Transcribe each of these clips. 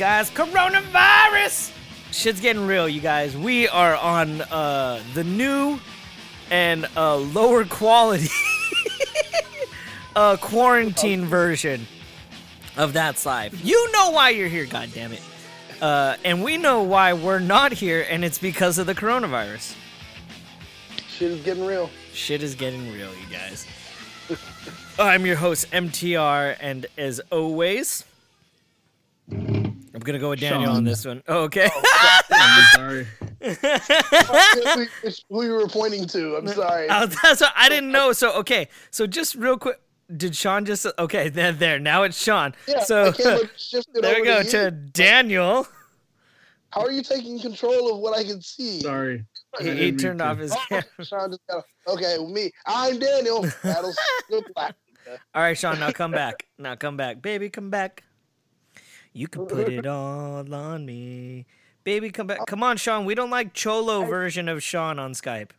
guys? Coronavirus! Shit's getting real, you guys. We are on uh, the new and uh, lower quality uh, quarantine version of That's Live. You know why you're here, goddammit. Uh, and we know why we're not here, and it's because of the coronavirus. Shit is getting real. Shit is getting real, you guys. I'm your host, MTR, and as always, I'm gonna go with Daniel on this one. Oh, okay. Oh, I'm sorry. Who you were pointing to. I'm sorry. Oh, that's what I didn't know. So okay, so just real quick, did Sean just okay? There, there. Now it's Sean. Yeah, so I can't look, shift it there we go to, to. Daniel. How are you taking control of what I can see? Sorry. I He, he turned off his Oh, camera. Sean just got okay. Well, me, I'm Daniel. Battles the black. All right, Sean. Now come back. Now come back, baby. Come back. You can put it all on me, baby. Come back. Come on, Sean. We don't like Cholo version of Sean on Skype.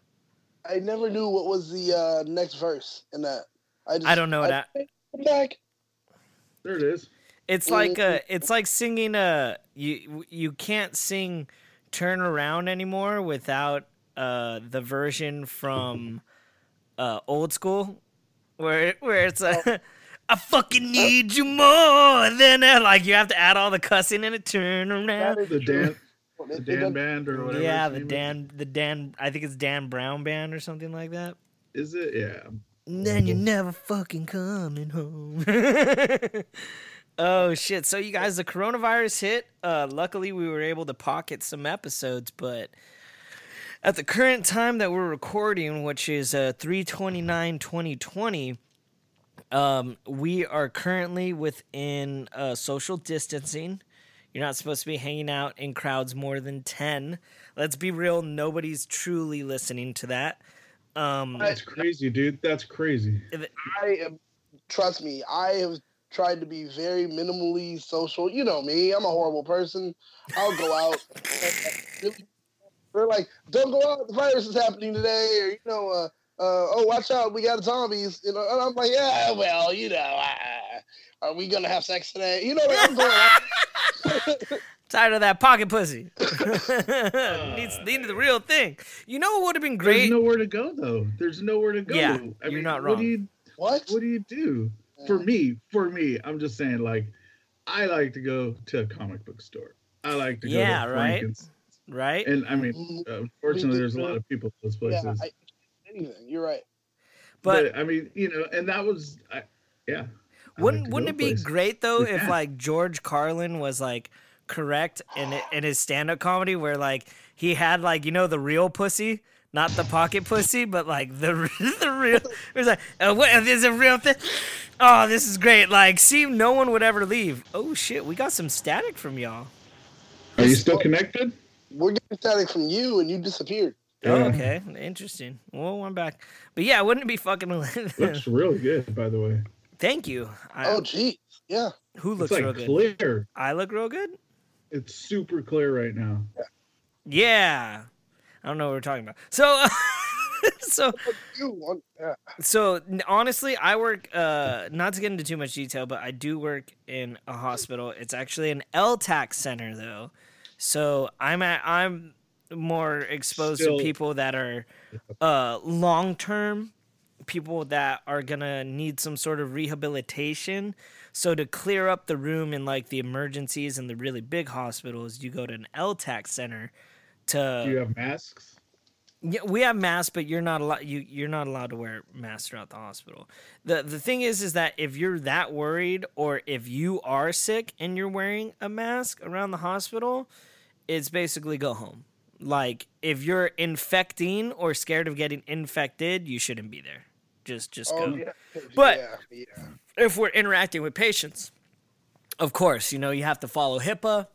I never knew what was the uh, next verse in that. I, just, I don't know that. Come back. There it is. It's like uh it's like singing a you you can't sing turn around anymore without uh the version from uh old school where where it's uh, I fucking need you more than uh, like you have to add all the cussing in a turn around. is The true. Dan, the Dan Band or whatever. Yeah, the name Dan the Dan I think it's Dan Brown band or something like that. Is. is it? Yeah. And then you're never fucking coming home. oh shit! So you guys, the coronavirus hit. Uh, luckily, we were able to pocket some episodes, but at the current time that we're recording, which is uh 329 2020 um, we are currently within uh, social distancing. You're not supposed to be hanging out in crowds more than 10. Let's be real, nobody's truly listening to that. Um, That's crazy, dude. That's crazy. I am. Trust me, I have tried to be very minimally social. You know me. I'm a horrible person. I'll go out. We're like, "Don't go out. The virus is happening today," or you know, uh, "Oh, watch out, we got zombies." You know, and I'm like, "Yeah, well, you know, uh, are we gonna have sex today?" You know, what I'm going out. Tired of that pocket pussy. needs, needs the real thing. You know what would have been great? There's nowhere to go though. There's nowhere to go. Yeah, I you're mean, not What wrong. do you what? What do you do? For me, for me, I'm just saying. Like, I like to go to a comic book store. I like to go Yeah, to right? Right? And I mean, unfortunately, there's a lot of people at those Yeah, places. I, anything. You're right. But but, I mean, you know, and that was, I, yeah. Wouldn't like wouldn't it be places. great though if like George Carlin was like correct in in his stand up comedy where like he had like you know the real pussy, not the pocket pussy, but like the the real. It was like, uh, what is this a real thing? Oh, this is great. Like, see, no one would ever leave. Oh shit, we got some static from y'all. Are you still connected? We're getting static from you, and you disappeared. Oh, Yeah. okay, interesting. Well, I'm back. But yeah, wouldn't it be fucking? Looks really good, by the way. Thank you. I, Oh, geez. Yeah. who It's looks like real good? clear. I look real good. It's super clear right now. Yeah. I don't know what we're talking about. So, so, You want? Yeah. so honestly, I work. Uh, not to get into too much detail, but I do work in a hospital. It's actually an LTAC center, though. So I'm at. I'm more exposed Still- to people that are uh, long term, people that are gonna need some sort of rehabilitation. So to clear up the room in like the emergencies and the really big hospitals, you go to an LTAC center. To Do you have masks? yeah, we have masks, but you're not allowed. You you're not allowed to wear masks throughout the hospital. the The thing is, is that if you're that worried, or if you are sick and you're wearing a mask around the hospital, it's basically go home. Like if you're infecting or scared of getting infected, you shouldn't be there. Just just Oh, go. yeah. But- yeah, yeah. If we're interacting with patients, of course, you know you have to follow HIPAA.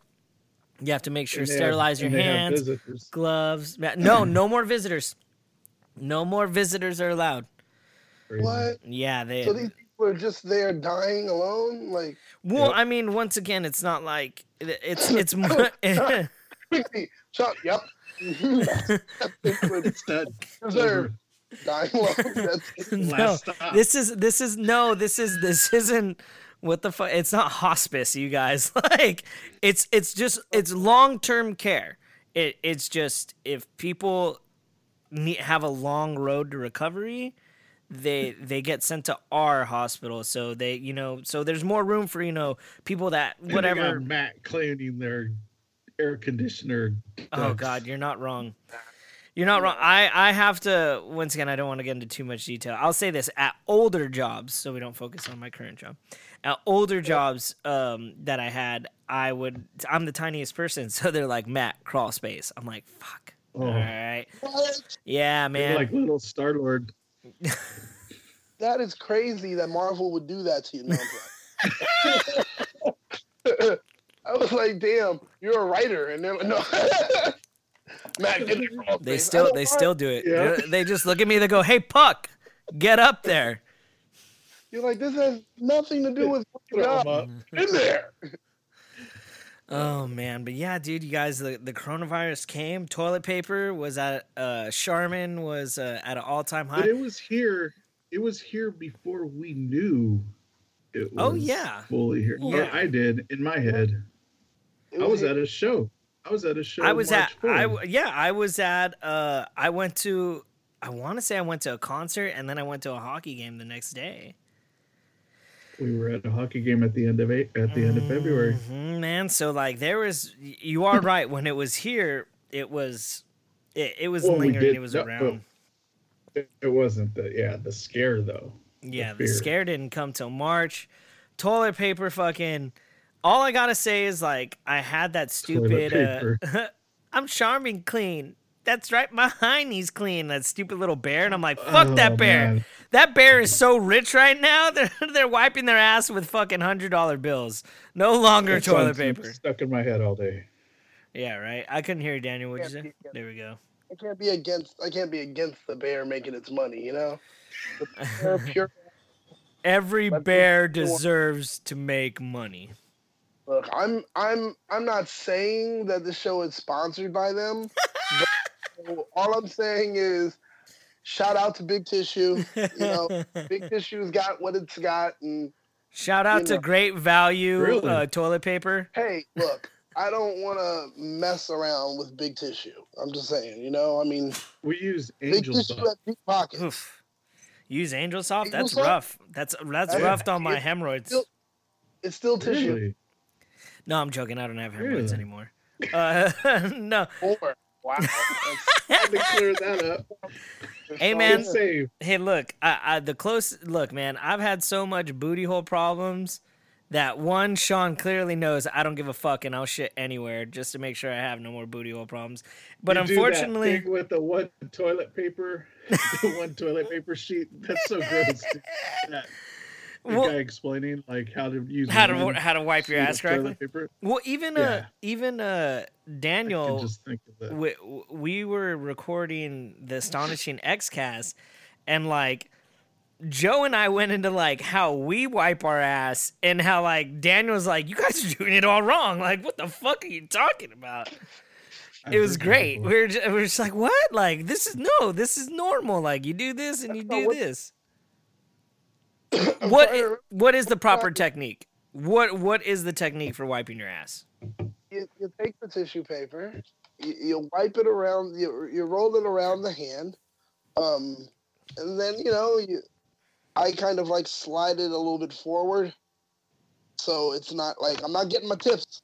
You have to make sure And they have- sterilize your and they have hands gloves. No, no more visitors. No more visitors are allowed. What? Yeah, they. So these people are just there dying alone? Like, well, Yep. I mean, once again, it's not like it's it's more. Oh, quickly, Chuck, yep. It's that Deserve. dying. That's no, this is this is no, this is this isn't What the fuck? It's not hospice, you guys. like it's it's just it's long term care. It it's just if people need, have a long road to recovery, they they get sent to our hospital. So they you know so there's more room for you know people that whatever. got Matt cleaning their air conditioner. Oh. God, you're not wrong. You're not wrong. I I have to once again. I don't want to get into too much detail. I'll say this: at older jobs, so we don't focus on my current job. At older jobs um, that I had, I would. I'm the tiniest person, so they're like Matt crawl space. I'm like fuck. Oh. All right. What? Yeah, They're man. like little Star Lord. That is crazy that Marvel would do that to you. No, I'm playing. I was like, damn, you're a writer, and then no. Matt, get the they space. I still they mind. still do it. Yeah. They- They just look at me. They go, "Hey, Puck, get up there." You're like, this has nothing to do with Throw 'em job. in there. Oh man, but yeah, dude, you guys, the, the coronavirus came. Toilet paper was at uh Charmin was uh, at an all time high. But it was here. It was here before we knew. It was Oh, yeah. fully here. Or Yeah. I did in my head. I was at a show. I was at a show. I was March at I 4th. w- yeah, I was at uh I went to I want to say I went to a concert and then I went to a hockey game the next day. We were at a hockey game at the end of eight, at the end of February. Mhm, man, so like there was you are right when it was here, it was it, it was Well, lingering, it was no, around. It, it wasn't the yeah the scare though. Yeah, the fear. scare didn't come till March. Toilet paper fucking all I gotta say is like I had that stupid uh, I'm charming clean. That's right, my hiney's clean. That stupid little bear, and I'm like, fuck Oh, that bear. man. That bear is so rich right now. They're they're wiping their ass with fucking hundred dollar bills. No longer That toilet paper. stuck in my head all day. Yeah, right. I couldn't hear you, Daniel. What'd you say? There we go. I can't be against. I can't be against the bear making its money. You know, the bear pure. Every bear deserves to make money. Look, I'm I'm I'm not saying that the show is sponsored by them. but all I'm saying is, shout out to Big Tissue. You know, Big Tissue's got what it's got, and Shout out to know. Great Value Really? uh, toilet paper. hey, look, I don't want to mess around with Big Tissue. I'm just saying, you know, I mean, We use Big angel Tissue Soft. deep pockets. Oof. Use Angel Soft? Angel That's Soft? rough. That's that's That's- rough on my hemorrhoids. still- It's still tissue. Really? No, I'm joking. I don't have hemorrhoids Really? anymore. Uh, no. Four. Wow. Had to clear that up. Hey, man. Hey, look, I, I the close look, man. I've had so much booty hole problems that one Sean clearly knows I don't give a fuck and I'll shit anywhere just to make sure I have no more booty hole problems. But You do that unfortunately, with the one toilet paper, the one toilet paper sheet. That's so gross. That, the Well- guy explaining like how to use how to how to wipe your ass correctly. paper. Well, even uh, even uh, Daniel. just think of that. we, we were recording the astonishing xcast and like joe and i went into like how we wipe our ass and how like daniel's like you guys are doing it all wrong like what the fuck are you talking about I've it was great we were, just, we were just like what like this is no this is normal like you do this and you That's not do what- this I'm what trying i- to- what is the proper technique? What what is the technique for wiping your ass? You, you take the tissue paper, you, you wipe it around, you, you roll it around the hand, um, and then you know you, I kind of like slide it a little bit forward, so it's not like I'm not getting my tips.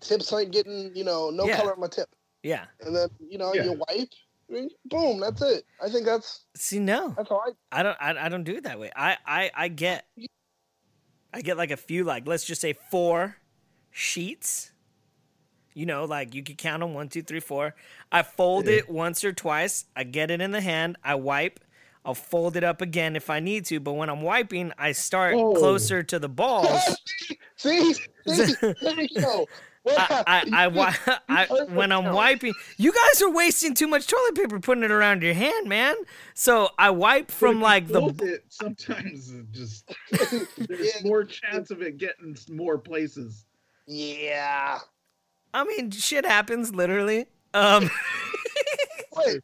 Tips ain't getting you know no Yeah. color on my tip, yeah. And then you know Yeah. you wipe, and boom, that's it. I think that's see no that's how I I don't I, I don't do it that way. I, I I get I get like a few like let's just say four sheets. You know, like you could count them one, two, three, four. I fold Yeah. it once or twice. I get it in the hand. I wipe. I'll fold it up again if I need to. But when I'm wiping, I start Oh. closer to the balls. see. see there you go. I, I, I, I when I'm wiping, you guys are wasting too much toilet paper putting it around your hand, man. So I wipe from like the it, sometimes it just there's Yeah. more chance of it getting more places. yeah. I mean, shit happens literally. Um, Wait.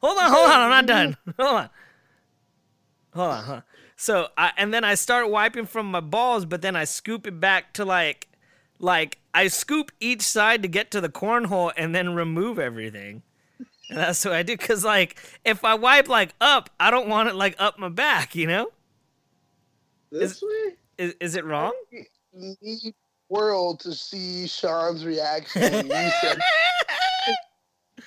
hold on, hold on, I'm not done. Hold on, hold on, huh? So I and then I start wiping from my balls, but then I scoop it back to like like I scoop each side to get to the cornhole and then remove everything. And that's what I do cuz like if I wipe like up, I don't want it like up my back, you know? This way? Is is it wrong? Need world to see Sean's reaction. said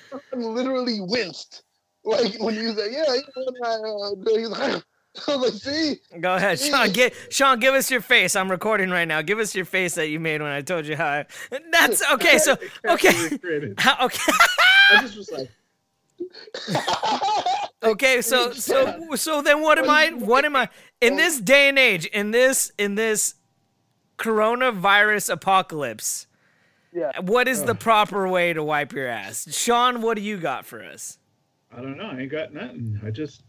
Sean literally winced. Like when you said, "Yeah, you know, I, uh, do," he's I was like, "See, Go ahead, Sean. Get Sean. Give us your face. I'm recording right now. Give us your face that you made when I told you how. I, that's okay. So okay, How- okay, I just was like, okay. So so so then what am I? What am I in this day and age? In this in this coronavirus apocalypse? yeah." What is the proper way to wipe your ass, Sean? What do you got for us? I don't know. I ain't got nothing. I just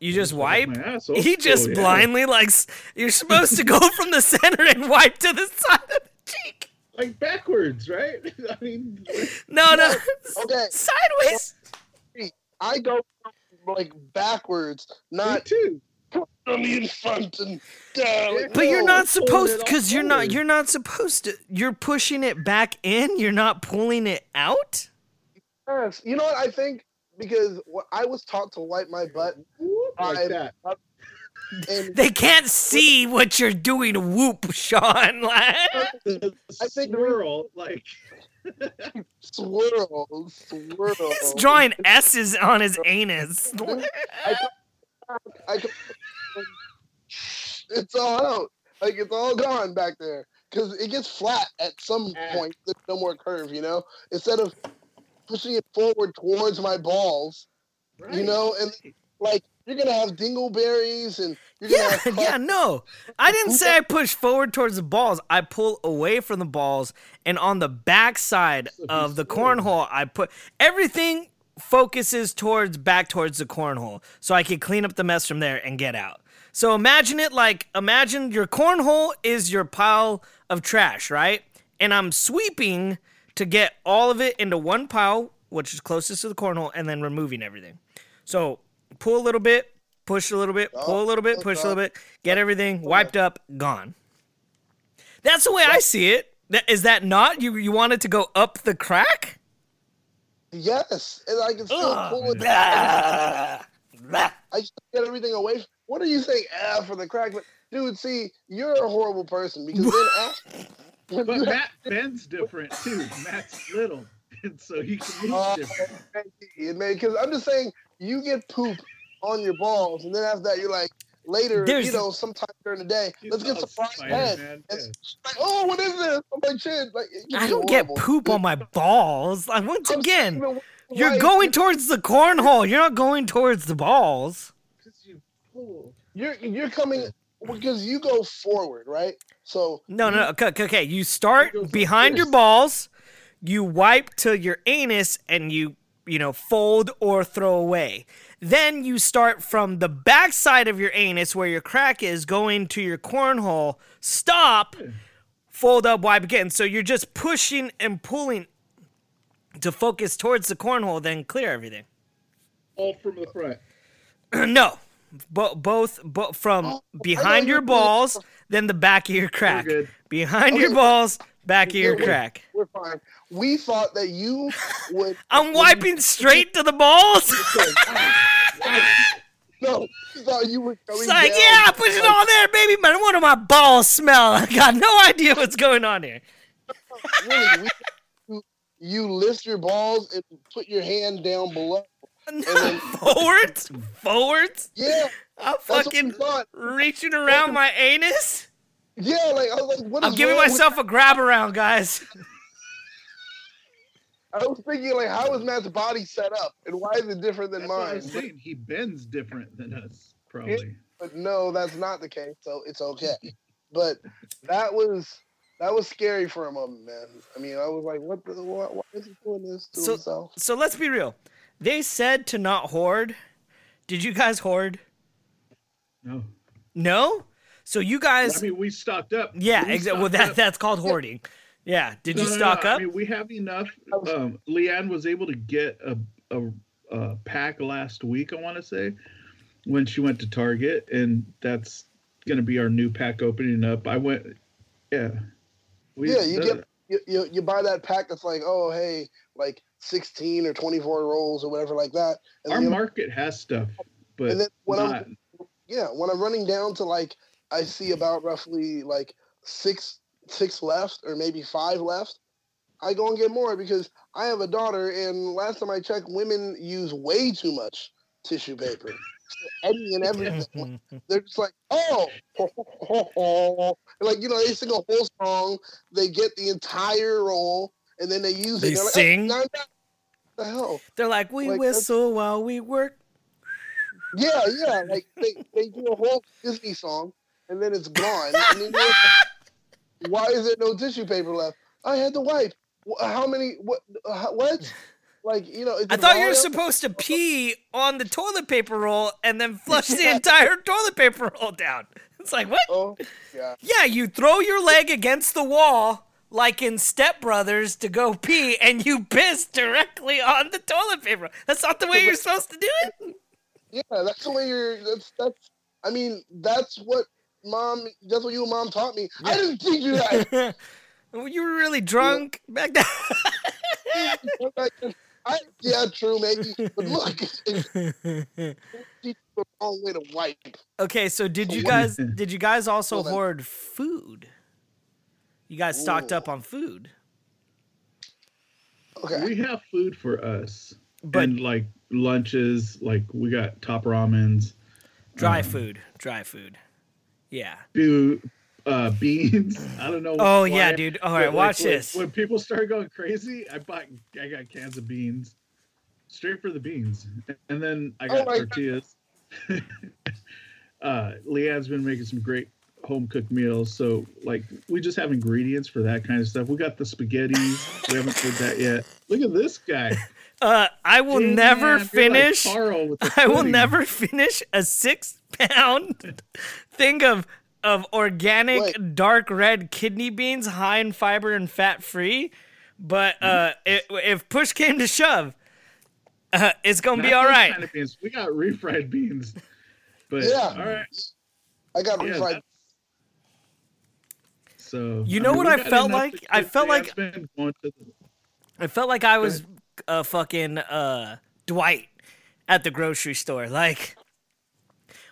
You just wipe wipe. my ass old He just school, yeah. blindly like you're supposed to go from the center and wipe to the side of the cheek. like backwards, right? I mean, No, no, Okay. sideways. I go like backwards, me not too. on the in front and down. Like, But you're not supposed because you're not you're not supposed to. You're pushing it back in. You're not pulling it out. Yes. You know what I think? Because what I was taught to wipe my butt, Like that. and They can't see what you're doing. Whoop, Sean. I think- swirl, like swirl, swirl. He's drawing S's on his anus. I can, it's all out. Like it's all gone back there because it gets flat at some point. There's no more curve, you know. Instead of pushing it forward towards my balls, you know, and like you're gonna have dingleberries and you're gonna Yeah, have yeah, no. I didn't say I push forward towards the balls. I pull away from the balls, and on the back side of the cornhole, I put everything focuses towards back towards the cornhole, so I can clean up the mess from there and get out. So imagine it like imagine your cornhole is your pile of trash, right? And I'm sweeping to get all of it into one pile, which is closest to the cornhole, and then removing everything. So pull a little bit, push a little bit, pull a little bit, push a little bit, get everything wiped up, gone. That's the way I see it. Is that not you? You want it to go up the crack? yes, and I can still Ugh. pull it. Blah. Blah. I just get everything away. What are you saying? Ah, for the crack, but dude, see, you're a horrible person because then after. But you have- Matt Ben's different too. Matt's little, and so he can move Oh, different. it man, because I'm just saying, you get poop on your balls, and then after that, you're like, later, There's- you know, sometime during the day, let's get not some fried head. Yeah. like, oh, what is this on my chin? Like, I don't get poop on my balls. Like once I'm again, saying, you're going towards the cornhole. You're not going towards the balls. 'Cause you pull. You're you're coming because you go forward, right? So No, no, no. Okay, okay, okay. You start It behind your balls. You wipe to your anus, and you you know fold or throw away. Then you start from the back side of your anus, where your crack is, going to your cornhole. Stop. Fold up, wipe again. So you're just pushing and pulling to focus towards the cornhole, then clear everything. All from the front. no, Bo- both bo- from Oh, behind your you were doing- balls, then the back of your crack. Behind your balls, back of your We're- crack. we're fine. We thought that you would. I'm wiping straight to the balls. No, we thought you were going It's like, down. yeah, I push it all there, baby, but one of my balls smell. I got no idea what's going on here. really, we, you, you lift your balls and put your hand down below. then- forwards, forwards. Yeah, I'm that's what we fucking reaching around my anus. Yeah, like I was like, what I'm giving wrong with- myself a grab around, guys. I was thinking like, how is Matt's body set up, and why is it different than That's what I mine? saying. He bends different than us, probably. But no, that's not the case. So it's okay. But that was that was scary for a moment, man. I mean, I was like, what the why, why is he doing this to So- himself? So let's be real. They said to not hoard. Did you guys hoard? No. No. So you guys, I mean, we stocked up. yeah, exactly. Well, that up. that's called hoarding. Yeah. Did No, you no, stock no. up? I mean, we have enough. Um, Leanne was able to get a, a, a pack last week, I want to say. when she went to Target, and that's gonna be our new pack opening up. I went, yeah, we, yeah. You get you, you you buy that pack that's like, oh hey, like sixteen or twenty four rolls or whatever like that. And our market has stuff, but and then when not... I'm yeah when I'm running down to like I see about roughly like six six left or maybe five left. I go and get more because I have a daughter, and last time I checked, women use way too much tissue paper. Any and everything. They're just like, oh, like you know, they sing a whole song, they get the entire roll, and then they use they it. They sing. Like, oh, the hell? They're like, we like, whistle while we work. Yeah, yeah. Like they, they do a whole Disney song, and then it's gone. why is there no tissue paper left? I had to wipe. How many? What? Uh, what? Like you know, I thought you were supposed to pee on the toilet paper roll and then flush the entire toilet paper roll down. It's like what? Oh, yeah. Yeah, you throw your leg against the wall like in Step Brothers to go pee, and you piss directly on the toilet paper. That's not the way you're supposed to do it. Yeah, that's the way you're. That's that's. I mean, that's what mom. That's what you and mom taught me. Yeah. I didn't teach you that. you were really drunk yeah. back then. I, yeah, true, maybe. But look, the wrong way to wipe. Okay, so did you guys did you guys also well, hoard food? You guys stocked Ooh. up on food. Okay. We have food for us. But and like lunches, like we got top ramens. Dry um, food. Dry food. Yeah. Do uh, beans. I don't know. Oh yeah, dude. All right, watch when, this. When people started going crazy, I bought I got cans of beans, straight for the beans, and then I got oh tortillas. uh, Leanne's been making some great home cooked meals, so like we just have ingredients for that kind of stuff. We got the spaghetti. we haven't put that yet. Look at this guy. Uh, I will Damn, never finish. Like I will never finish a six pound thing of of organic Wait. dark red kidney beans, high in fiber and fat free. But uh, it, if push came to shove, uh, it's gonna Not be all right. Kind of beans. We got refried beans, but yeah, all right. I got yeah, refried. So you know I mean, what I felt like? I felt like I felt like I was a fucking uh, Dwight at the grocery store. Like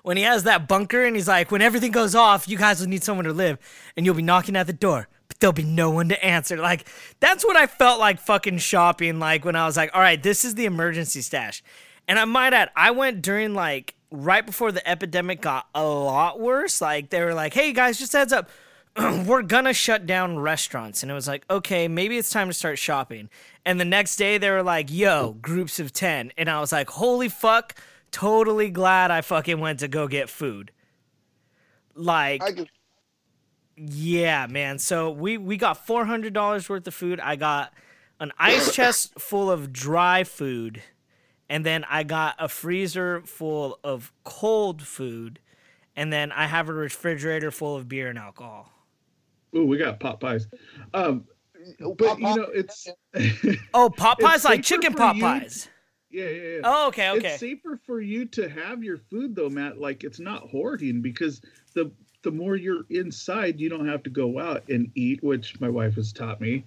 when he has that bunker and he's like, when everything goes off, you guys will need someone to live and you'll be knocking at the door, but there'll be no one to answer. Like, that's what I felt like fucking shopping like when I was like, all right, this is the emergency stash. And I might add, I went during like right before the epidemic got a lot worse. Like, they were like, hey guys, just heads up. we're gonna shut down restaurants. And it was like, okay, maybe it's time to start shopping. And the next day they were like, yo, groups of 10. And I was like, holy fuck, totally glad I fucking went to go get food. Like, yeah, man. So we we got four hundred dollars worth of food. I got an ice chest full of dry food, and then I got a freezer full of cold food, and then I have a refrigerator full of beer and alcohol. Ooh, we got pot pies. Um, but you know it's oh pot pies like chicken pot you. Yeah, yeah, yeah. Oh, okay, okay. It's safer for you to have your food though, Matt. Like it's not hoarding because the the more you're inside, you don't have to go out and eat, which my wife has taught me.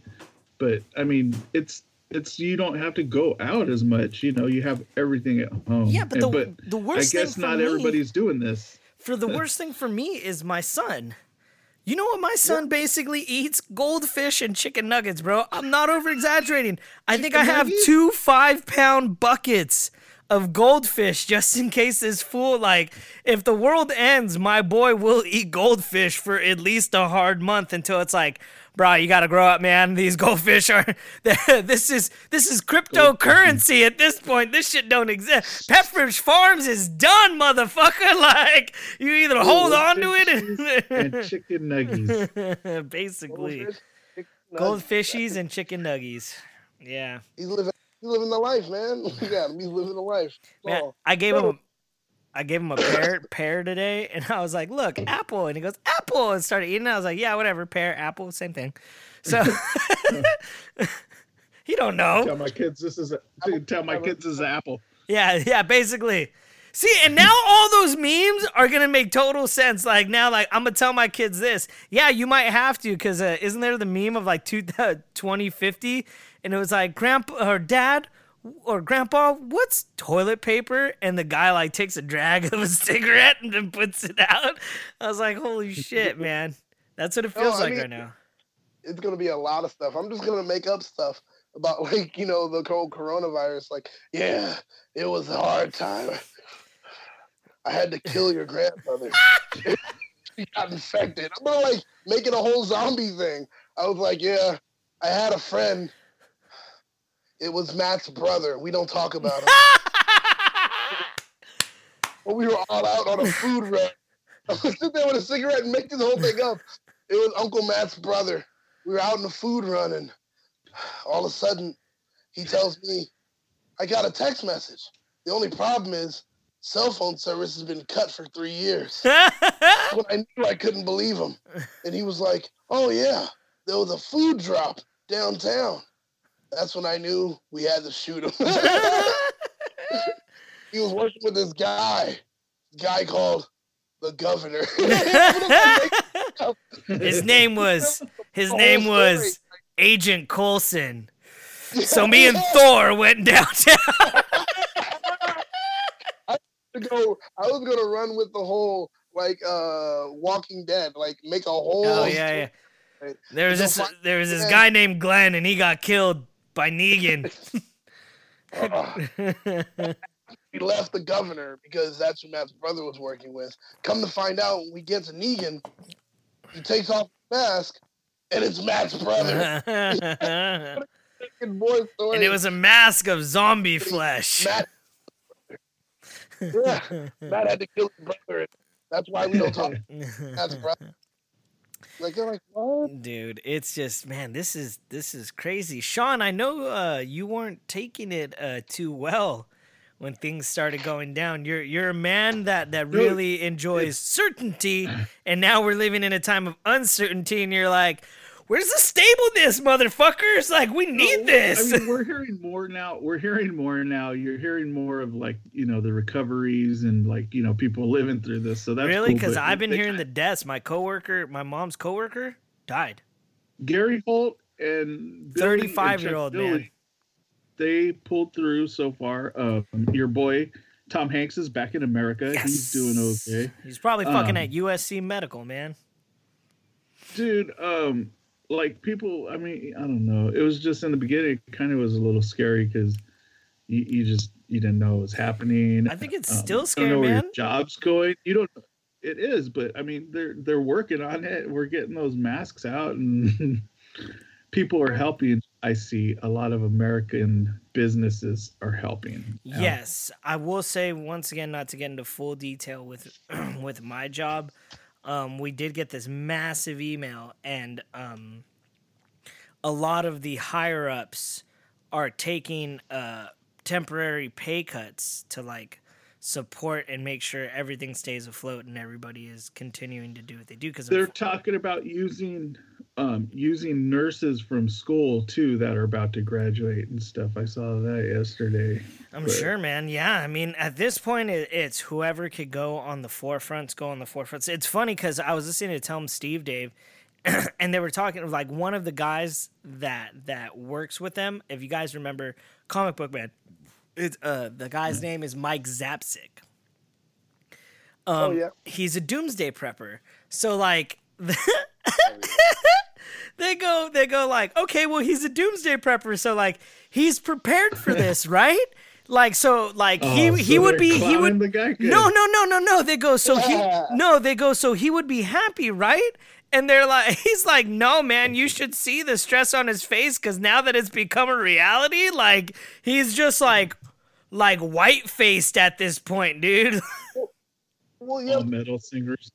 But I mean, it's it's you don't have to go out as much. You know, you have everything at home. Yeah, but the and, but the worst. I guess not me, everybody's doing this. For the worst thing for me is my son. You know what my son basically eats? Goldfish and chicken nuggets, bro. I'm not over exaggerating. I think I have two five pound buckets of goldfish just in case this fool like if the world ends, my boy will eat goldfish for at least a hard month until it's like bro, you gotta grow up, man. These goldfish are this is this is cryptocurrency at this point. This shit don't exist. Pepperidge Farms is done, motherfucker. Like you either Ooh, hold on to it and chicken nuggies. Basically. Goldfish, Goldfishies and chicken nuggies. Yeah. He's living he's living the life, man. yeah, he's living the life. Man, I gave him I gave him a pear pear today, and I was like, "Look, apple," and he goes, "Apple," and started eating. It. I was like, "Yeah, whatever, pear, apple, same thing." So he don't know. Tell my kids this is a, tell my kids this is an apple. Yeah, yeah, basically. See, and now all those memes are gonna make total sense. Like now, like I'm gonna tell my kids this. Yeah, you might have to, cause uh, isn't there the meme of like two, 2050, and it was like grandpa or dad or grandpa, what's toilet paper? And the guy like takes a drag of a cigarette and then puts it out. I was like, holy shit, man. That's what it feels No, like mean- right now. It's gonna be a lot of stuff. I'm just gonna make up stuff about like you know the whole coronavirus. Like, yeah, it was a hard time. I had to kill your grandmother. she got infected. I'm gonna like make it a whole zombie thing. I was like, yeah, I had a friend. It was Matt's brother. We don't talk about him. But we were all out on a food run. I was sitting there with a cigarette and make this whole thing up. It was Uncle Matt's brother. We were out in the food run, and all of a sudden, he tells me, I got a text message. The only problem is, cell phone service has been cut for three years. when I knew I couldn't believe him. And he was like, Oh, yeah, there was a food drop downtown. That's when I knew we had to shoot him. he was working with this guy, guy called the governor. his name was his name story. was Agent Coulson. So me and Thor went downtown. to go. I was gonna run with the whole like uh Walking Dead, like make a whole. Oh yeah, yeah. There was this there was this guy named Glenn and he got killed by Negan. He left the governor because that's who Matt's brother was working with. Come to find out, when we get to Negan, he takes off the mask, and it's Matt's brother. and Fucking boy story. it was a mask of zombie flesh. Matt. Yeah, Matt had to kill his brother. That's why we don't talk. Matt's brother. Like they're like, what? Dude, it's just man, this is this is crazy. Sean, I know uh, you weren't taking it uh, too well when things started going down. You're you're a man that that really enjoys certainty, and now we're living in a time of uncertainty, and you're like, "Where's the stableness, motherfuckers? Like, we need No, this." I mean, we're hearing more now. We're hearing more now. You're hearing more of like you know the recoveries and like you know people living through this. So that's really? Because but I've been they- hearing the deaths. My coworker, my mom's coworker, died. Gary Holt and Billy and 35-year-old Chuck man. They pulled through so far. Um, your boy Tom Hanks is back in America. He's doing okay. He's probably fucking Um, at USC Medical, man. dude um like people i mean i don't know. It was just in the beginning it kind of was a little scary because you, you just you didn't know what was happening. I think it's Um, still scary, know where man. your job's going. You don't it is but i mean they're they're working on it. We're getting those masks out and people are helping. I see a lot of american businesses are helping out. Yes, I will say once again, not to get into full detail with with my job, um, we did get this massive email, and um, a lot of the higher ups are taking uh, temporary pay cuts to like support and make sure everything stays afloat and everybody is continuing to do what they do because they're talking about using um using nurses from school too that are about to graduate and stuff i saw that yesterday I'm But- sure, man. Yeah, I mean, at this point, it, it's whoever could go on the forefronts, go on the forefronts. It's funny because I was listening to Tell 'em Steve Dave, and they were talking like one of the guys that that works with them. If you guys remember, Comic Book Man, it's uh the guy's name is Mike Zapcic. Um, Oh, yeah. he's a doomsday prepper. So like. they go they go like okay well he's a doomsday prepper so like he's prepared for this right? Like so like he Oh, he so would be he would the guy? No no no no no they go so he no they go so he would be happy right? And they're like he's like no man you should see the stress on his face because now that it's become a reality like he's just like like white faced at this point dude. Well, yeah, all metal singers.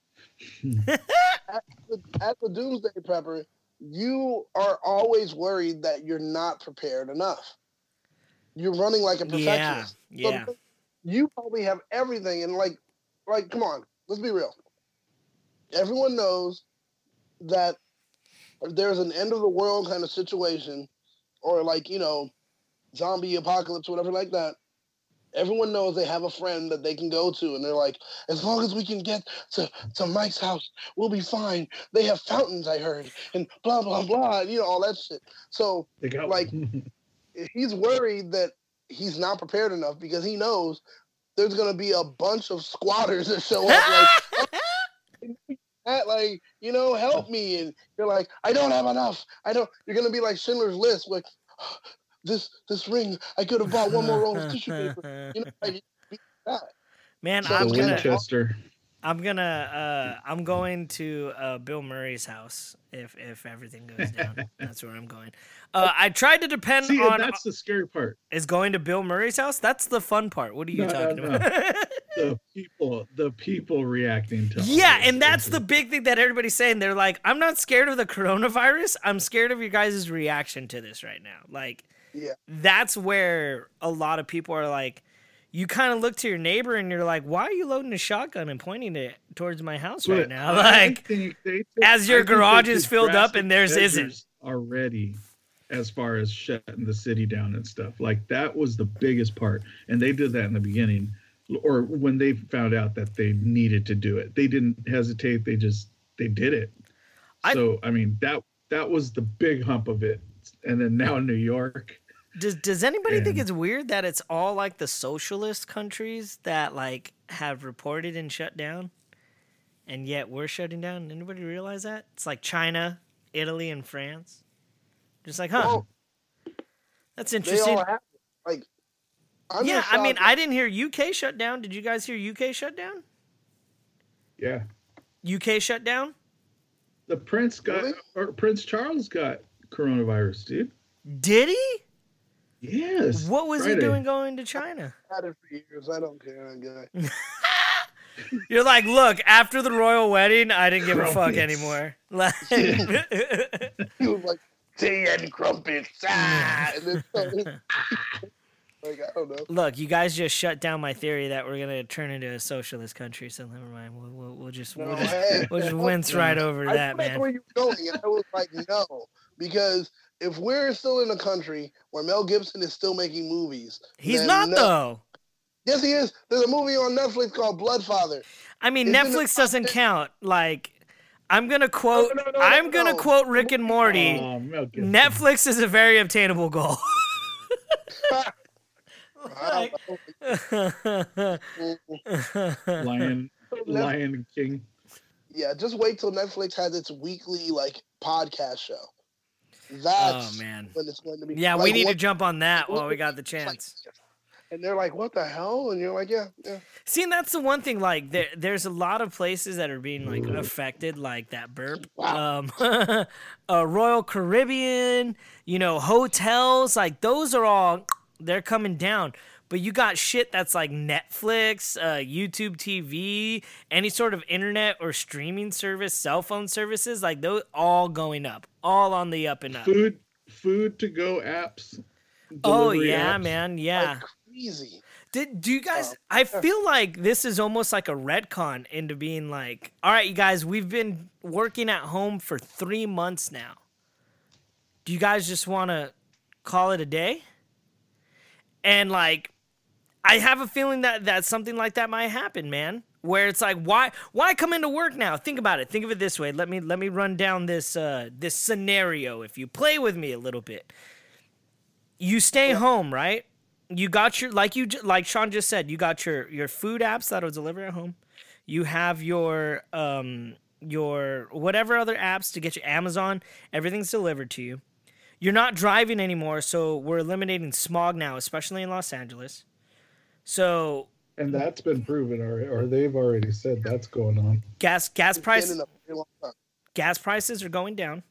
As a doomsday prepper, you are always worried that you're not prepared enough. You're running like a perfectionist. yeah So you probably have everything, and like, like, come on, let's be real. Everyone knows that if there's an end of the world kind of situation, or like you know, zombie apocalypse, whatever like that. Everyone knows they have a friend that they can go to, and they're like, as long as we can get to, to Mike's house, we'll be fine. They have fountains, I heard, and blah blah blah, you know all that shit. So Like- he's worried that he's not prepared enough because he knows there's gonna be a bunch of squatters that show up like that, like you know, help me, and you're like, I don't have enough. I don't. You're gonna be like Schindler's List, like this this ring. I could have bought one more roll of tissue paper. You know, like, that. Man, So I'm the gonna Winchester. I'm gonna uh I'm going to uh Bill Murray's house if if everything goes down. That's where I'm going. Uh I tried to depend See, on that's the scary part. is going to Bill Murray's house. That's the fun part. What are you No, talking no. about? The people, the people reacting to. yeah, this and that's the big thing that everybody's saying. They're like, I'm not scared of the coronavirus. I'm scared of your guys' reaction to this right now. Like, Yeah. that's where a lot of people are like, you kind of look to your neighbor and you're like, why are you loading a shotgun and pointing it towards my house right now? Like, think took- as your I garage is filled up and theirs isn't. already as far as shutting the city down and stuff like that was the biggest part and they did that in the beginning or when they found out that they needed to do it they didn't hesitate they just they did it I- so i mean that that was the big hump of it and then now new york Does Does anybody think it's weird that it's all like the socialist countries that like have reported and shut down, and yet we're shutting down? Anybody realize that? It's like China, Italy, and France. Just like, huh? Well, that's they interesting. all have like. I'm yeah, I mean, shocked- I didn't hear UK shut down. Did you guys hear UK shut down? yeah UK shut down? the prince got Really? or prince charles got coronavirus dude Did he? Yes What was he doing going to China? had it for years. I don't care. that guy. You're like, look, after the royal wedding, I didn't give a fuck anymore. Like, He was like tea and crumpets, ah! and then like I don't know. Look, you guys just shut down my theory that we're gonna turn into a socialist country. So never mind. We'll we'll, we'll just No, we'll just, hey, we'll just wince right over I that, that's man. where you were going, and I was like, no, because if we're still in a country where Mel Gibson is still making movies, He's not no- though. Yes, he is. There's a movie on Netflix called Bloodfather. I mean, It's in the Netflix doesn't count. Like, I'm gonna quote. no, no, I'm no, gonna no. quote Rick and Morty. Oh, Netflix is a very obtainable goal. I lion lion king yeah, just wait till Netflix has its weekly like podcast show. Oh man. when it's going to be. Yeah, we like, need to jump on that while we got the like- chance. and they're like, "What the hell?" And you're like, "Yeah, yeah." See, and that's the one thing. Like, there, there's a lot of places that are being like affected, like that burp. Um, uh, Royal Caribbean, you know, hotels, like those are all they're coming down. But you got shit that's like Netflix, uh, YouTube TV, any sort of internet or streaming service, cell phone services, like those all going up, all on the up and up. food food to go apps Oh yeah, apps. man, yeah. Like crazy. Did do you guys? Oh, I feel like this is almost like a retcon into being like, all right, you guys, we've been working at home for three months now. Do you guys just want to call it a day? And like, I have a feeling that that something like that might happen, man. Where it's like, why why come into work now? Think about it. Think of it this way. Let me let me run down this uh, this scenario. If you play with me a little bit, you stay home, right? you got your like you like Sean just said, you got your your food apps that'll deliver at home. You have your um your whatever other apps to get your Amazon, everything's delivered to you. You're not driving anymore, so we're eliminating smog now, especially in Los Angeles. So and that's been proven or, or they've already said that's going on gas gas It's price been in a very long time. gas prices are going down.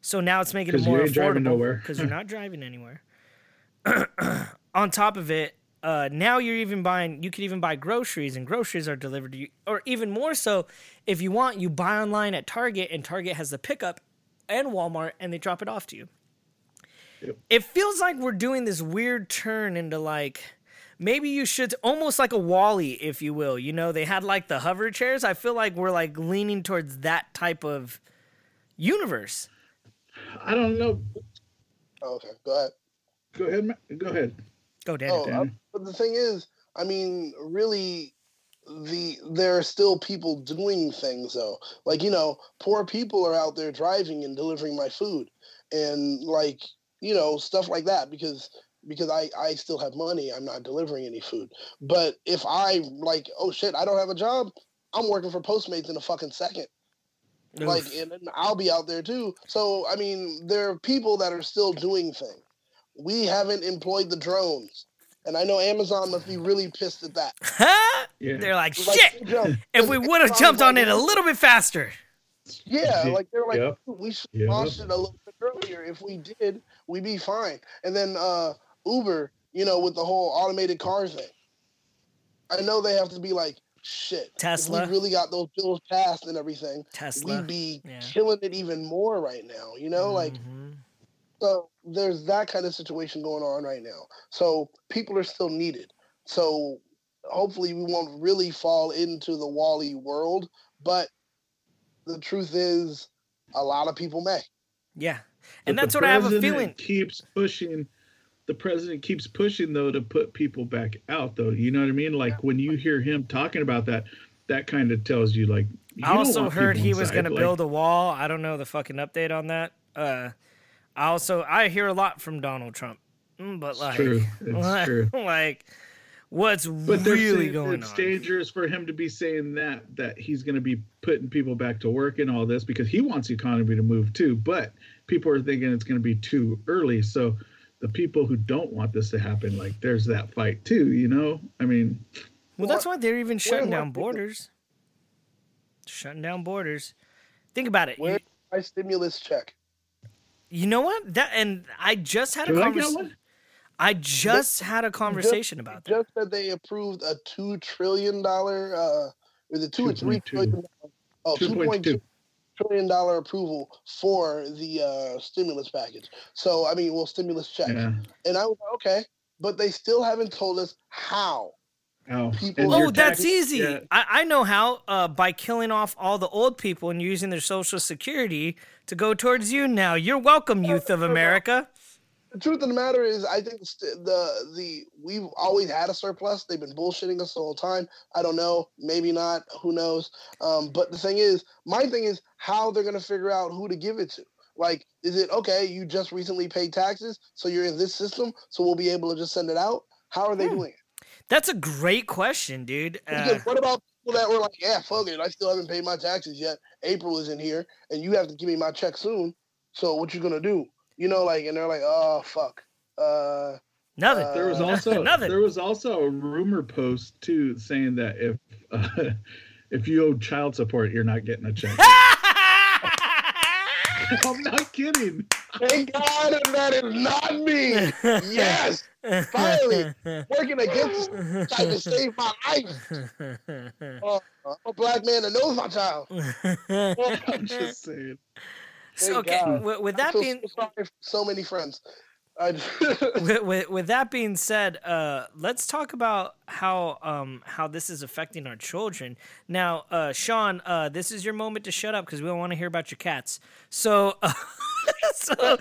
So now it's making it 'Cause you more ain't driving affordable nowhere. because you're not driving anywhere. On top of it, uh, now you're even buying. You can even buy groceries, and groceries are delivered to you. Or even more so, if you want, you buy online at Target, and Target has the pickup, and Walmart, and they drop it off to you. Yep. It feels like we're doing this weird turn into like maybe you should almost like a WALL-E, if you will. You know, they had like the hover chairs. I feel like we're like leaning towards that type of universe. i don't know Oh, okay, go ahead. go ahead Matt. go ahead Go, Daniel. Oh, Dan. Uh, but the thing is, I mean, really, the there are still people doing things though. Like you know, poor people are out there driving and delivering my food, and like you know stuff like that because because I I still have money. I'm not delivering any food. But if I like, oh shit, I don't have a job. I'm working for Postmates in a fucking second. Like, and then I'll be out there too. So I mean, there are people that are still doing things. We haven't employed the drones. And I know Amazon must be really pissed at that. Yeah. They're like, Like, shit. jump. If we would have jumped on it a little bit faster. Yeah, like they're like, Yep. we should Yep. launch it a little bit earlier. If we did, we'd be fine. And then uh Uber, you know, with the whole automated car thing. I know they have to be like, shit. if Tesla. we really got those bills passed and everything, Tesla. we'd be yeah. killing it even more right now. You know, like Mhm. so there's that kind of situation going on right now. So people are still needed. So hopefully we won't really fall into the WALL-E world, but the truth is a lot of people may. yeah. And the that's what I have a feeling. Keeps pushing. The president keeps pushing though to put people back out though. You know what I mean? Like when you hear him talking about that, that kind of tells you like. you I also heard he was inside, going to build a wall. I don't know the fucking update on that. Uh, I also I hear a lot from Donald Trump, Mm, but like, true. like, what's But really going it's on? It's dangerous for him to be saying that that he's going to be putting people back to work and all this because he wants the economy to move too. But people are thinking it's going to be too early. So the people who don't want this to happen, like there's that fight too. You know, I mean, Well, that's why they're even shutting down borders. Shutting down borders. Think about it. Where my stimulus check? you know what? That and I just had a do I get conversation. I just had a conversation about that. Just that they approved a two trillion dollar uh is it two or three 2.2. trillion oh, two point 2.2. two trillion dollar approval for the uh stimulus package. So I mean well stimulus check. Yeah. And I was like, okay, but they still haven't told us how. Oh, People- Oh, that's tax- easy. yeah. I, I know how. Uh, by killing off all the old people and using their social security to go towards you now. You're welcome, youth of America. The truth of the matter is, I think the the we've always had a surplus. They've been bullshitting us the whole time. I don't know, maybe not. Who knows? Um, but the thing is, my thing is how they're gonna figure out who to give it to. Like, is it okay? You just recently paid taxes, so you're in this system, so we'll be able to just send it out. How are they Hmm. doing it? That's a great question, dude. Uh, what about people that were like, yeah, fuck it, I still haven't paid my taxes yet. April is in here, and you have to give me my check soon. So what you gonna do? You know, like, and they're like, oh fuck. Uh, nothing. There was Uh, also Nothing. there was also a rumor post too saying that if uh, if you owe child support, you're not getting a check. I'm not kidding. thank God that is not me. Yes, finally. working against this trying to save my life. Uh, I'm a black man that knows my child. I'm just saying. So, okay, God. with, that feel being so sorry so many friends. I, with, with, with that being said, uh, let's talk about how um, how this is affecting our children. Now, uh, Sean, uh, this is your moment to shut up because we don't want to hear about your cats. So, uh, so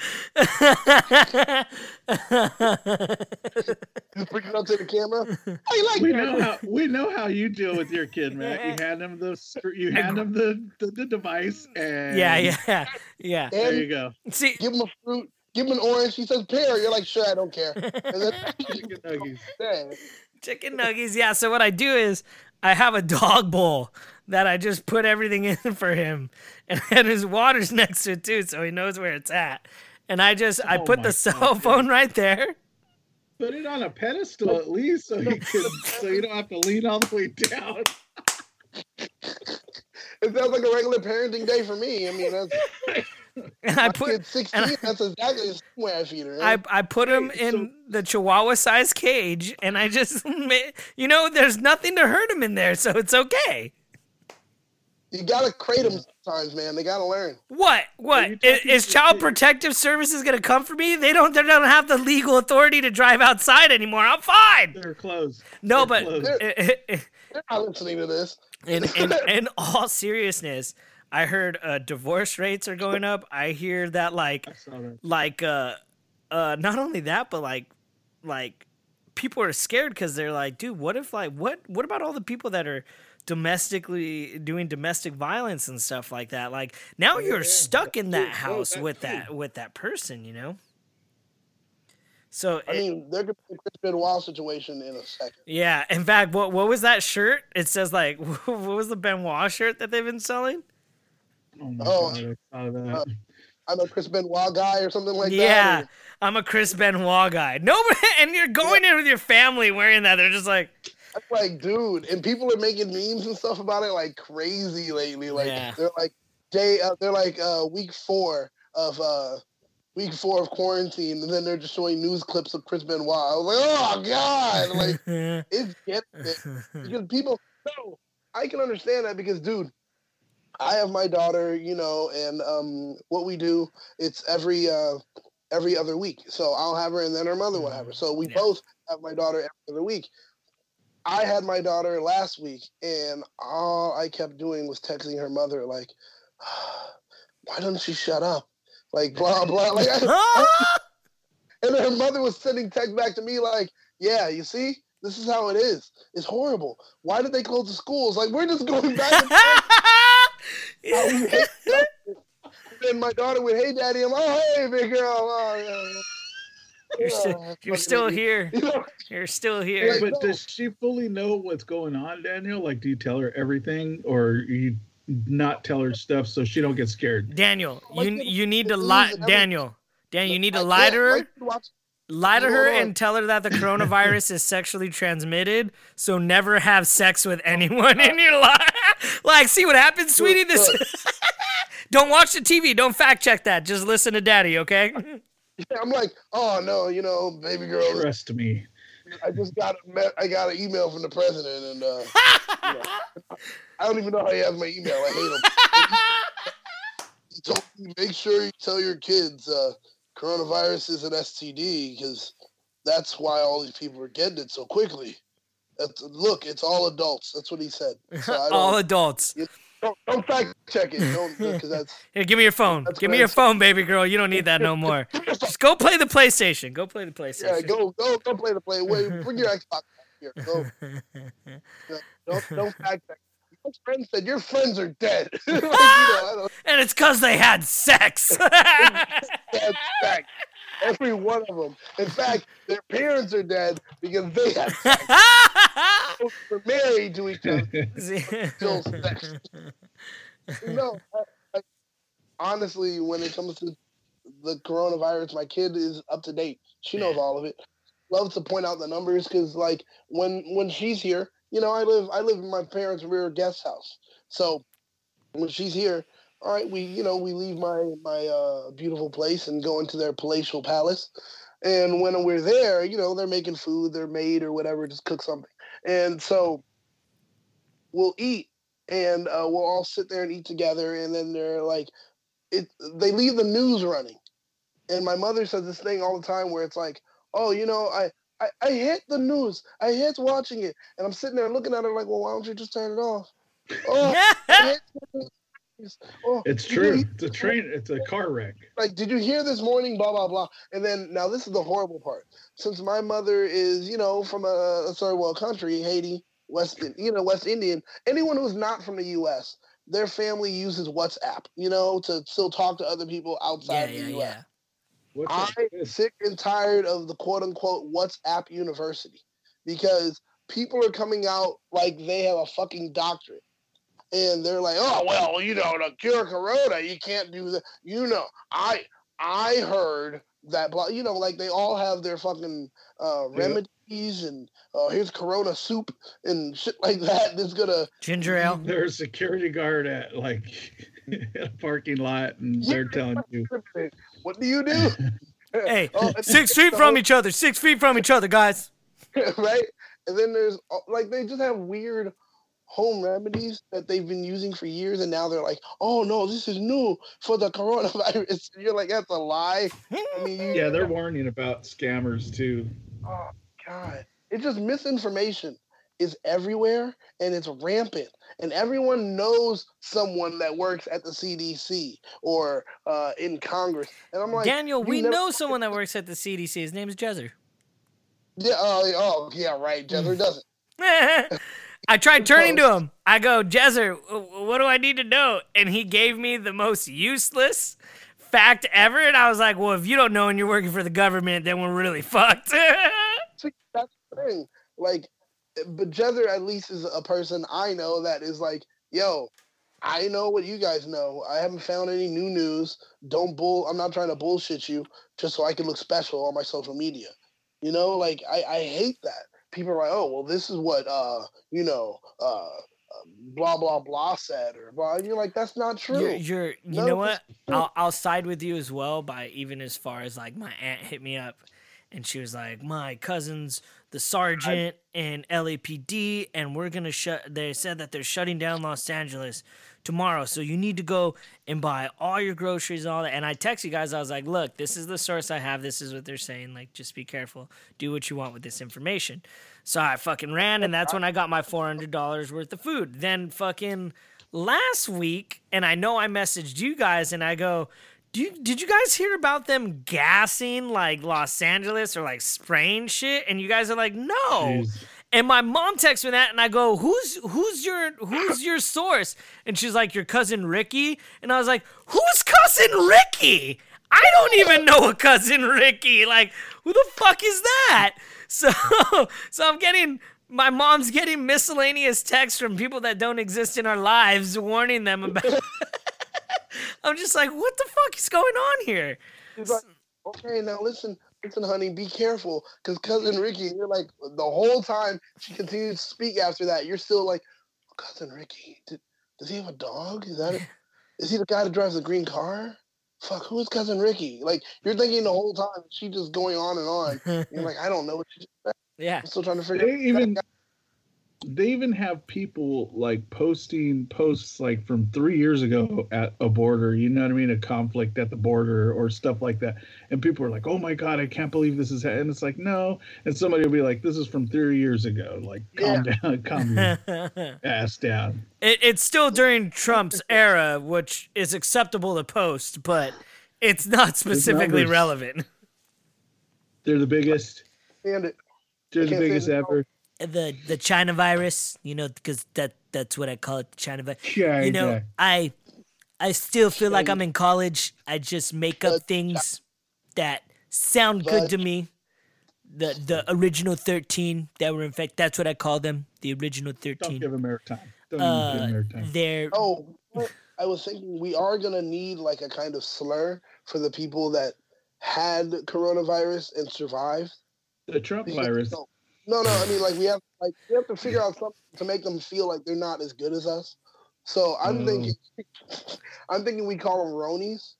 you bring it up to the camera. How you like We that? know how we know how you deal with your kid, Matt. You hand him the you hand him the, the, the device, and yeah, yeah, yeah. There And you go. See, give him a fruit, give him an orange. He says pear. You're like, sure, I don't care. And then Chicken nuggies. Chicken nuggets. Yeah. So what I do is I have a dog bowl that I just put everything in for him, and, and his water's next to it too, so he knows where it's at. And I just I Oh put my the cell God. phone right there. Put it on a pedestal at least, so you can so you don't have to lean all the way down. It sounds like a regular parenting day for me. I mean, that's And I put kid's 16. That's exactly the same way I feed her. I, I put him in so- the chihuahua sized cage and I just you know there's nothing to hurt him in there so it's okay. you gotta crate them sometimes, man. They gotta learn. What? What? you I- talking Is Child Protective Services going to come for me? They don't they don't have the legal authority to drive outside anymore. I'm fine. They're closed. No, They're but closed. i- i- i- They're not listening to this. In, in in all seriousness, I heard uh, divorce rates are going up. I hear that like that. like uh uh not only that but like like people are scared because they're like, dude, what if like what what about all the people that are domestically doing domestic violence and stuff like that? Like now you're yeah. stuck in that house with that with that person, you know. So I it- mean, there could be a Chris Benoit situation in a second. yeah, in fact, what what was that shirt? It says like what was the Benoit shirt that they've been selling? Oh my Oh, god, I saw that. uh, I'm a Chris Benoit guy or something like yeah, that. Yeah, I'm a Chris Benoit guy. Nobody, and you're going in with your family wearing that. They're just like, I'm like, dude, and people are making memes and stuff about it like crazy lately. Like Yeah. they're like day, uh, they're like uh, week four of uh, week four of quarantine, and then they're just showing news clips of Chris Benoit. I was like, oh god, like it's getting it because people. No, I can understand that because, dude, I have my daughter, you know, and um, what we do, it's every uh, every other week. So I'll have her, and then her mother will have her. So we Yeah. both have my daughter every other week. I had my daughter last week, and all I kept doing was texting her mother, like, "Why doesn't she shut up?" Like blah blah. Like, I, and her mother was sending text back to me, like, "Yeah, you see, this is how it is. It's horrible. Why did they close the schools? Like, we're just going back and forth." how we hate justice. And my daughter would, "Hey, daddy," I'm, "Oh, hey, big girl." Oh, yeah. you're, Yeah, still, you're still idiot. here. You know, You're still here. Like, but no. does she fully know what's going on, Daniel? Like, do you tell her everything, or you not tell her stuff so she don't get scared? Daniel, Like, you you need to lie. Daniel, Daniel, you need to lie to her. Lie to her and tell her that the coronavirus is sexually transmitted. So never have sex with anyone in your life. like, see what happens, sweetie. This. Don't watch the TV. Don't fact check that. Just listen to daddy, okay? I'm like, oh no, you know, baby girl. Trust me. I just got a me- I got an email from the president, and uh, I don't even know how he has my email. I hate him. He told me make sure you tell your kids uh, coronavirus is an STD because that's why all these people are getting it so quickly. That's, look, it's all adults. That's what he said. So I don't, All adults. don't, don't fact check it. Don't because that's Here, give me your phone. Give me your phone, baby girl. You don't need that no more. Just go play the PlayStation. Go play the yeah. PlayStation. Go go go play the play. Wait, bring your Xbox back here. Go. Don't don't fact check. My friend said your friends are dead. like, you know, and it's because they had sex. That's fact. Every one of them. In fact, their parents are dead because they had sex. They're married to each other. Still sex. No, I, I, honestly, when it comes to the coronavirus, my kid is up to date. She knows all of it. Loves to point out the numbers because, like, when when she's here, you know, I live I live in my parents' rear guest house. So when she's here, all right, we you know we leave my my uh, beautiful place and go into their palatial palace. And when we're there, you know, they're making food, they're made or whatever, just cook something. And so we'll eat and uh, we'll all sit there and eat together. And then they're like, it. They leave the news running, and my mother says this thing all the time where it's like, oh, you know, I. I, I hate the news. I hate watching it, and I'm sitting there looking at her like, "Well, why don't you just turn it off?" Oh, I hate the news. Oh, It's did you true. It's a train. It's a car wreck. like, did you hear this morning? Blah blah blah. And then now this is the horrible part. Since my mother is, you know, from a, a third world country, Haiti, West, you know, West Indian. Anyone who's not from the U.S., their family uses WhatsApp, you know, to still talk to other people outside yeah, the U.S. yeah. What's I'm up? Sick and tired of the quote unquote WhatsApp university because people are coming out like they have a fucking doctorate. And they're like, oh well, you know, to cure corona, you can't do that. You know, I I heard that blah you know, like they all have their fucking uh Yeah. remedies and uh here's corona soup and shit like that that's gonna Ginger ale. There's a security guard at like a parking lot, and they're telling you. what do you do? Hey, Oh, and six feet the from whole- each other. Six feet from each other, guys. right? And then there's uh, like they just have weird home remedies that they've been using for years, and now they're like, "Oh no, this is new for the coronavirus." And you're like, "That's a lie." I mean, Yeah, they're warning about scammers too. Oh God, it's just misinformation is everywhere, and it's rampant. And everyone knows someone that works at the CDC or uh, in Congress. And I'm like, Daniel, we never- know someone that works at the CDC. His name's Jezer. Yeah. Oh, oh yeah. Right. Jezzer doesn't. I tried turning to him. I go, Jezzer, what do I need to know? And he gave me the most useless fact ever. And I was like, well, if you don't know and you're working for the government, then we're really fucked. See, that's the thing. Like, but Jezzer at least is a person I know that is like, yo, I know what you guys know. I haven't found any new news. Don't bull. I'm not trying to bullshit you just so I can look special on my social media. You know, like I, I hate that. People are like, oh, well, this is what uh, you know, uh, blah blah blah said or blah. And you're like, that's not true. You're, you're you no, know what? I'll I'll side with you as well by even as far as like my aunt hit me up, and she was like, my cousins, the sergeant I, and LAPD, and we're gonna shut. They said that they're shutting down Los Angeles tomorrow. So you need to go and buy all your groceries, and all that. And I text you guys, I was like, look, this is the source I have. This is what they're saying. Like, just be careful. Do what you want with this information. So I fucking ran, and that's when I got my $400 worth of food. Then fucking last week, and I know I messaged you guys, and I go, you, did you guys hear about them gassing like Los Angeles or like spraying shit? And you guys are like, no. Jeez. And my mom texts me that, and I go, "Who's who's your who's your source?" And she's like, "Your cousin Ricky." And I was like, "Who's cousin Ricky? I don't even know a cousin Ricky. Like, who the fuck is that?" So, so I'm getting my mom's getting miscellaneous texts from people that don't exist in our lives, warning them about. I'm just like, what the fuck is going on here? He's like, okay, now listen, listen, honey, be careful, because cousin Ricky, you're like the whole time she continues to speak after that, you're still like, oh, cousin Ricky, did, does he have a dog? Is that? Is he the guy that drives the green car? Fuck, who is cousin Ricky? Like you're thinking the whole time, she just going on and on. you're like, I don't know what she's. just said. Yeah, I'm still trying to figure. They even they even have people like posting posts like from three years ago mm. at a border, you know what I mean, a conflict at the border or stuff like that. And people are like, "Oh my god, I can't believe this is," and it's like, no. And somebody will be like, "This is from three years ago." Like, calm yeah. down, calm your ass down. It, it's still during Trump's era, which is acceptable to post, but it's not specifically relevant. They're the biggest. And it. They're the biggest ever the the China virus, you know, because that that's what I call it, the China virus. China. You know, I I still feel like I'm in college. I just make up things that sound good to me. The the original thirteen that were in fact that's what I call them. The original thirteen. Don't give them airtime. Don't uh, give them airtime. They're oh. I was thinking we are gonna need like a kind of slur for the people that had coronavirus and survived. The Trump because, virus. You know, no, no. I mean, like we have like we have to figure out something to make them feel like they're not as good as us. So I'm mm. thinking, I'm thinking we call them Ronies.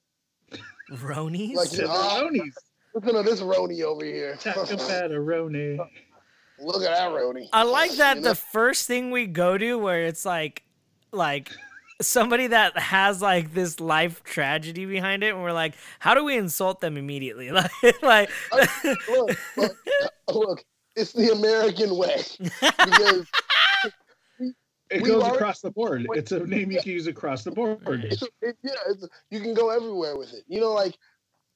Ronies. Like you know, Ronies. Listen to this Roni over here. Talk about a Roni. Look at that Roni. I like that you know? the first thing we go to where it's like, like somebody that has like this life tragedy behind it, and we're like, how do we insult them immediately? Like, like look, look, look, it's the American way because it goes across the board. It's a name you can use across the board. It's, it, yeah, it's, you can go everywhere with it. You know, like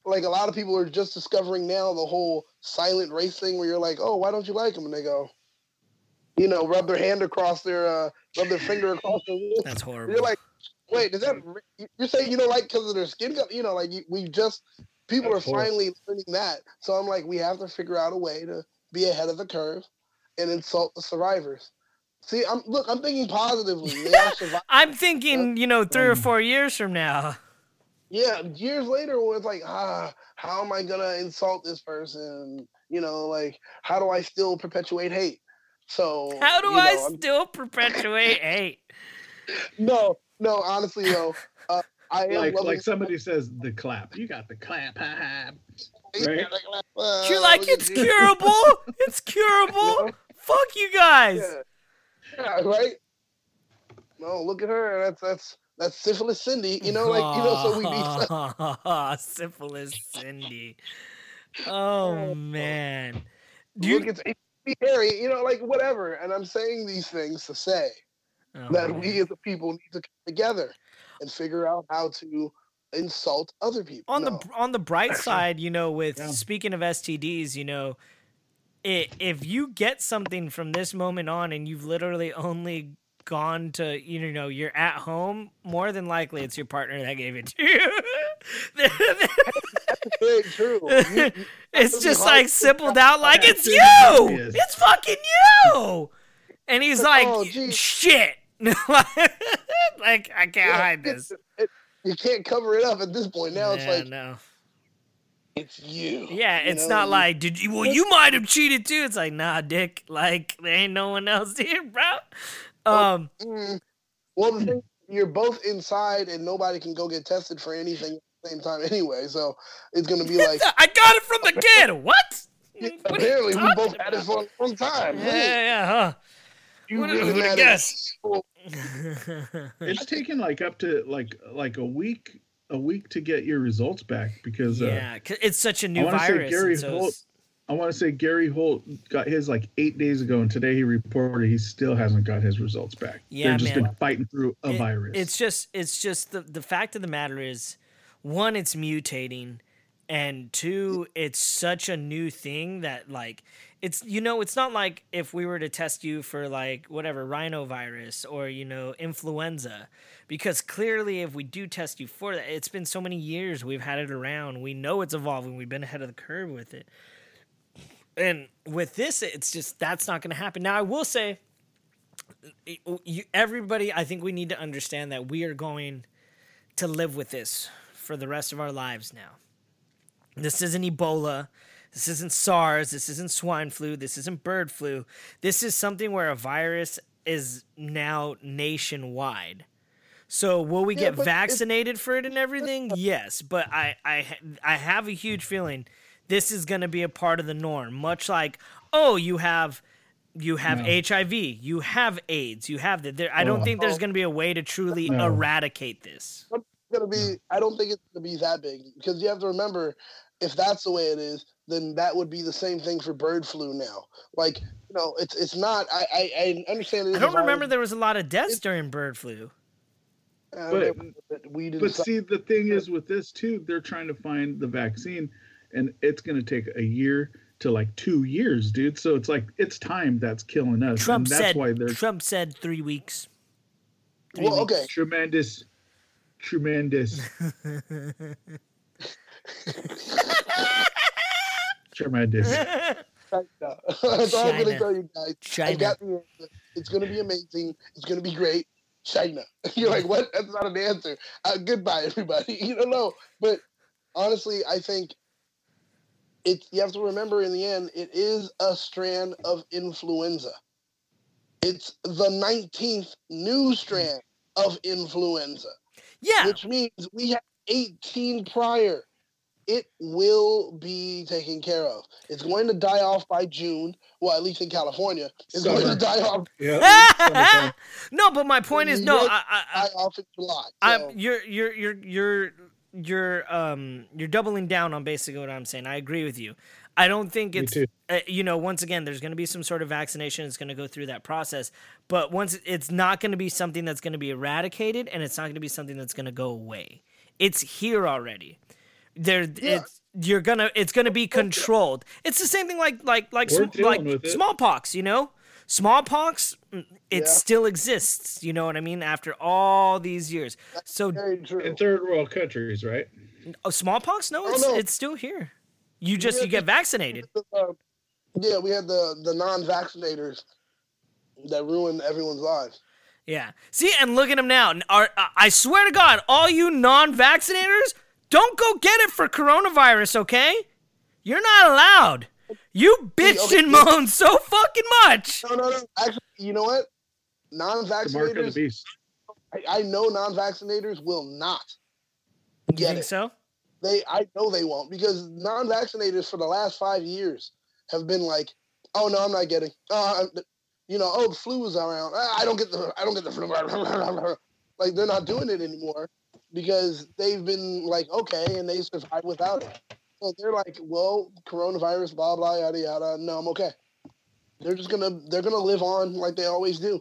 like a lot of people are just discovering now the whole silent race thing, where you're like, oh, why don't you like them? And they go, you know, rub their hand across their, uh, rub their finger across their wrist. That's horrible. You're like, wait, does that you're saying you don't like because of their skin color? You know, like we just people That's are horrible. finally learning that. So I'm like, we have to figure out a way to be ahead of the curve and insult the survivors. See, I'm look, I'm thinking positively. I'm thinking, you know, three or um, four years from now. Yeah, years later, where it's like, ah, how am I gonna insult this person? You know, like, how do I still perpetuate hate? So, how do you know, I I'm... still perpetuate hate? No, no, honestly, though, uh, I am like, like somebody says the clap. You got the clap. Right? You're like, it's curable. it's curable. Fuck you guys. Yeah. yeah, right. No, look at her. That's that's that's syphilis Cindy. You know, like you know, so we need syphilis Cindy. Oh man. Do you... Look, it's, it's Harry, you know, like whatever. And I'm saying these things to say oh, that man. we as a people need to come together and figure out how to insult other people. On no. the on the bright side, you know, with yeah. speaking of STDs, you know, i if you get something from this moment on and you've literally only gone to you know you're at home more than likely it's your partner that gave it to you Very true. You- you- it's just like to simpled out like it's you is. it's fucking you and he's oh, like Oh, shit like i can't yeah, hide it's- this it- you can't cover it up at this point. Now it's like no. it's you. Yeah, you it's know? not like did you? Well, you might have cheated too. It's like nah, dick. Like there ain't no one else here, bro. Um, Mm. Well, the thing, you're both inside, and nobody can go get tested for anything at the same time anyway. So it's gonna be like I got it from the kid. What? What apparently we both had it for a long time. Yeah, yeah, huh? You Would've- really mad guessed? people. It's taken like up to like like a week a week to get your results back because uh, yeah, 'cause it's such a new say virus. Gary so Holt- it's- I want to say Gary Holt got his like eight days ago, and today he reported he still hasn't got his results back. Yeah, They've just man. been fighting through a it- virus. It's just it's just the the fact of the matter is one it's mutating and two it's such a new thing that like it's you know it's not like if we were to test you for like whatever rhinovirus or you know influenza because clearly if we do test you for that it's been so many years we've had it around we know it's evolving we've been ahead of the curve with it. And with this it's just that's not going to happen. Now i will say everybody i think we need to understand that we are going to live with this for the rest of our lives now this isn't ebola this isn't sars this isn't swine flu this isn't bird flu this is something where a virus is now nationwide so will we Yeah, get vaccinated for it and everything yes but i i i have a huge feeling this is going to be a part of the norm much like oh you have you have No. HIV, you have AIDS, you have that. There, I don't Oh. think there's oh. going to be a way to truly No. eradicate this. It's gonna be. I don't think it's gonna be that big because you have to remember, if that's the way it is, then that would be the same thing for bird flu now. Like you know, it's it's not. I I, I understand. It is I a don't remember there was a lot of deaths during bird flu. uh, But- but we didn't. but see, the thing is with this too, they're trying to find the vaccine, and it's going to take a year to like two years, dude. So it's like it's time that's killing us, Trump and that's said. why they're Trump said three weeks. Three well, weeks. okay. tremendous, tremendous, tremendous. China. That's all I'm gonna tell you guys. I China. got the answer. It's gonna be amazing. It's gonna be great. China. You're like, what? That's not an answer. Uh, goodbye, everybody. You don't know. But honestly, I think it. You have to remember, in the end, it is a strand of influenza. It's the 19th new strand of influenza, Yeah, which means we have 18 prior. It will be taken care of. It's going to die off by June. Well, at least in California, it's going to die off Yeah. no, but my point is no. I, I, I, die off in July. I'm you're you're you're you're you're um you're doubling down on basically what I'm saying. I agree with you. I don't think it's uh, you know once again there's going to be some sort of vaccination. It's going to go through that process, but once it's not going to be something that's going to be eradicated, and it's not going to be something that's going to go away. It's here already. There, Yeah. it's you're gonna it's gonna be controlled. It's the same thing like like like sm- like dealing with it. smallpox. You know, smallpox mm, it Yeah. still exists. You know what I mean? After all these years, so. In third world countries, right? Oh, smallpox? No, Oh, it's no. it's still here. You just you get vaccinated. Uh, yeah, we had the the non-vaccinators that ruined everyone's lives. Yeah. See, and look at them now. Are, I- I swear to God, all you non-vaccinators, don't go get it for coronavirus, okay? You're not allowed. You bitched okay, and yeah. moaned so fucking much. No, no, no. Actually, you know what? The mark of the Non-vaccinators. beast. I, I know non-vaccinators will not You get think it. so? They, I know they won't because non-vaccinators for the last five years have been like, "Oh no, I'm not getting." Uh, I'm- you know, oh, the flu is around. I don't get the, I don't get the flu. like they're not doing it anymore because they've been like, okay, and they survive without it. So they're like, well, coronavirus, blah blah yada yada. No, I'm okay. They're just gonna, they're gonna live on like they always do.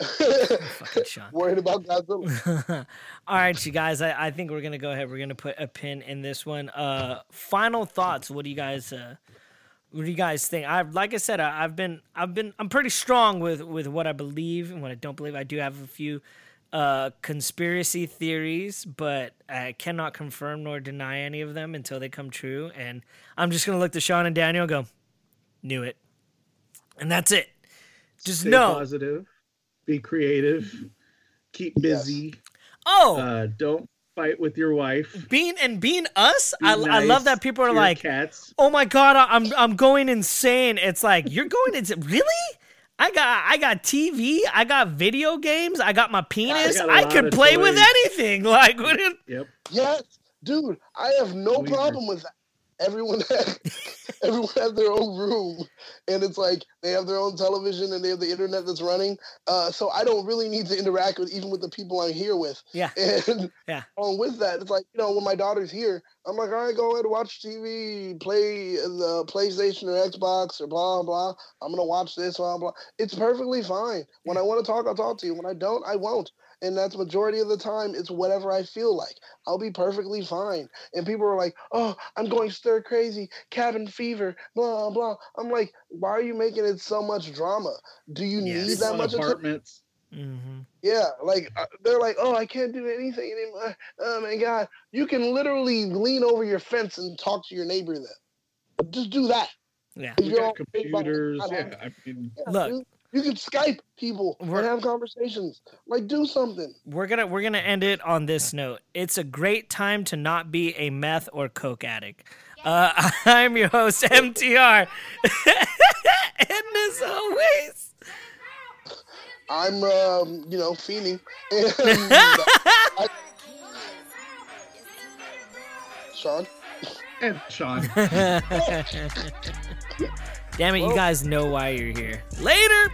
Worried about Godzilla. All right, you guys. I, I think we're gonna go ahead. We're gonna put a pin in this one. Uh, final thoughts. What do you guys? Uh, What do you guys think? I've like I said, I, I've been I've been I'm pretty strong with with what I believe and what I don't believe. I do have a few uh, conspiracy theories, but I cannot confirm nor deny any of them until they come true. And I'm just gonna look to Sean and Daniel and go, knew it, and that's it. Just Stay know. positive, be creative, keep busy. Oh, Uh, don't fight with your wife. being and being us, Be I, I love that people are like, cats. oh my god, I- I'm I'm going insane. It's like you're going into really. I got I got TV, I got video games, I got my penis. I, a I, lot can of play with anything. Like, what is- Yep. Yes, dude, I have no Weird. problem with that. Everyone, everyone has their own room, and it's like they have their own television and they have the internet that's running. Uh, so I don't really need to interact with even with the people I'm here with. yeah, And Yeah. along with that, it's like you know when my daughter's here, I'm like, all right, go ahead, watch TV, play the PlayStation or Xbox or blah blah. I'm gonna watch this, blah blah. It's perfectly fine. When I want to talk, I'll talk to you. When I don't, I won't. And that's majority of the time. It's whatever I feel like. I'll be perfectly fine. And people are like, "Oh, I'm going stir crazy, cabin fever, blah blah." I'm like, "Why are you making it so much drama? Do you Yes. need that On much attention?" apartments. hmm Yeah, like uh, they're like, oh, I can't do anything anymore. Oh my god, you can literally lean over your fence and talk to your neighbor then. Just do that. yeah. If you're got all big about computers. Yeah, I mean, yeah, Look. Dude. you can Skype people We're- and have conversations. Like, do something. We're gonna we're gonna end it on this note. It's a great time to not be a meth or coke addict. Uh, I'm your host MTR, and as always. I'm, um, you know, fiending. And I- Sean. and Sean. Damn it, you guys know why you're here. Later!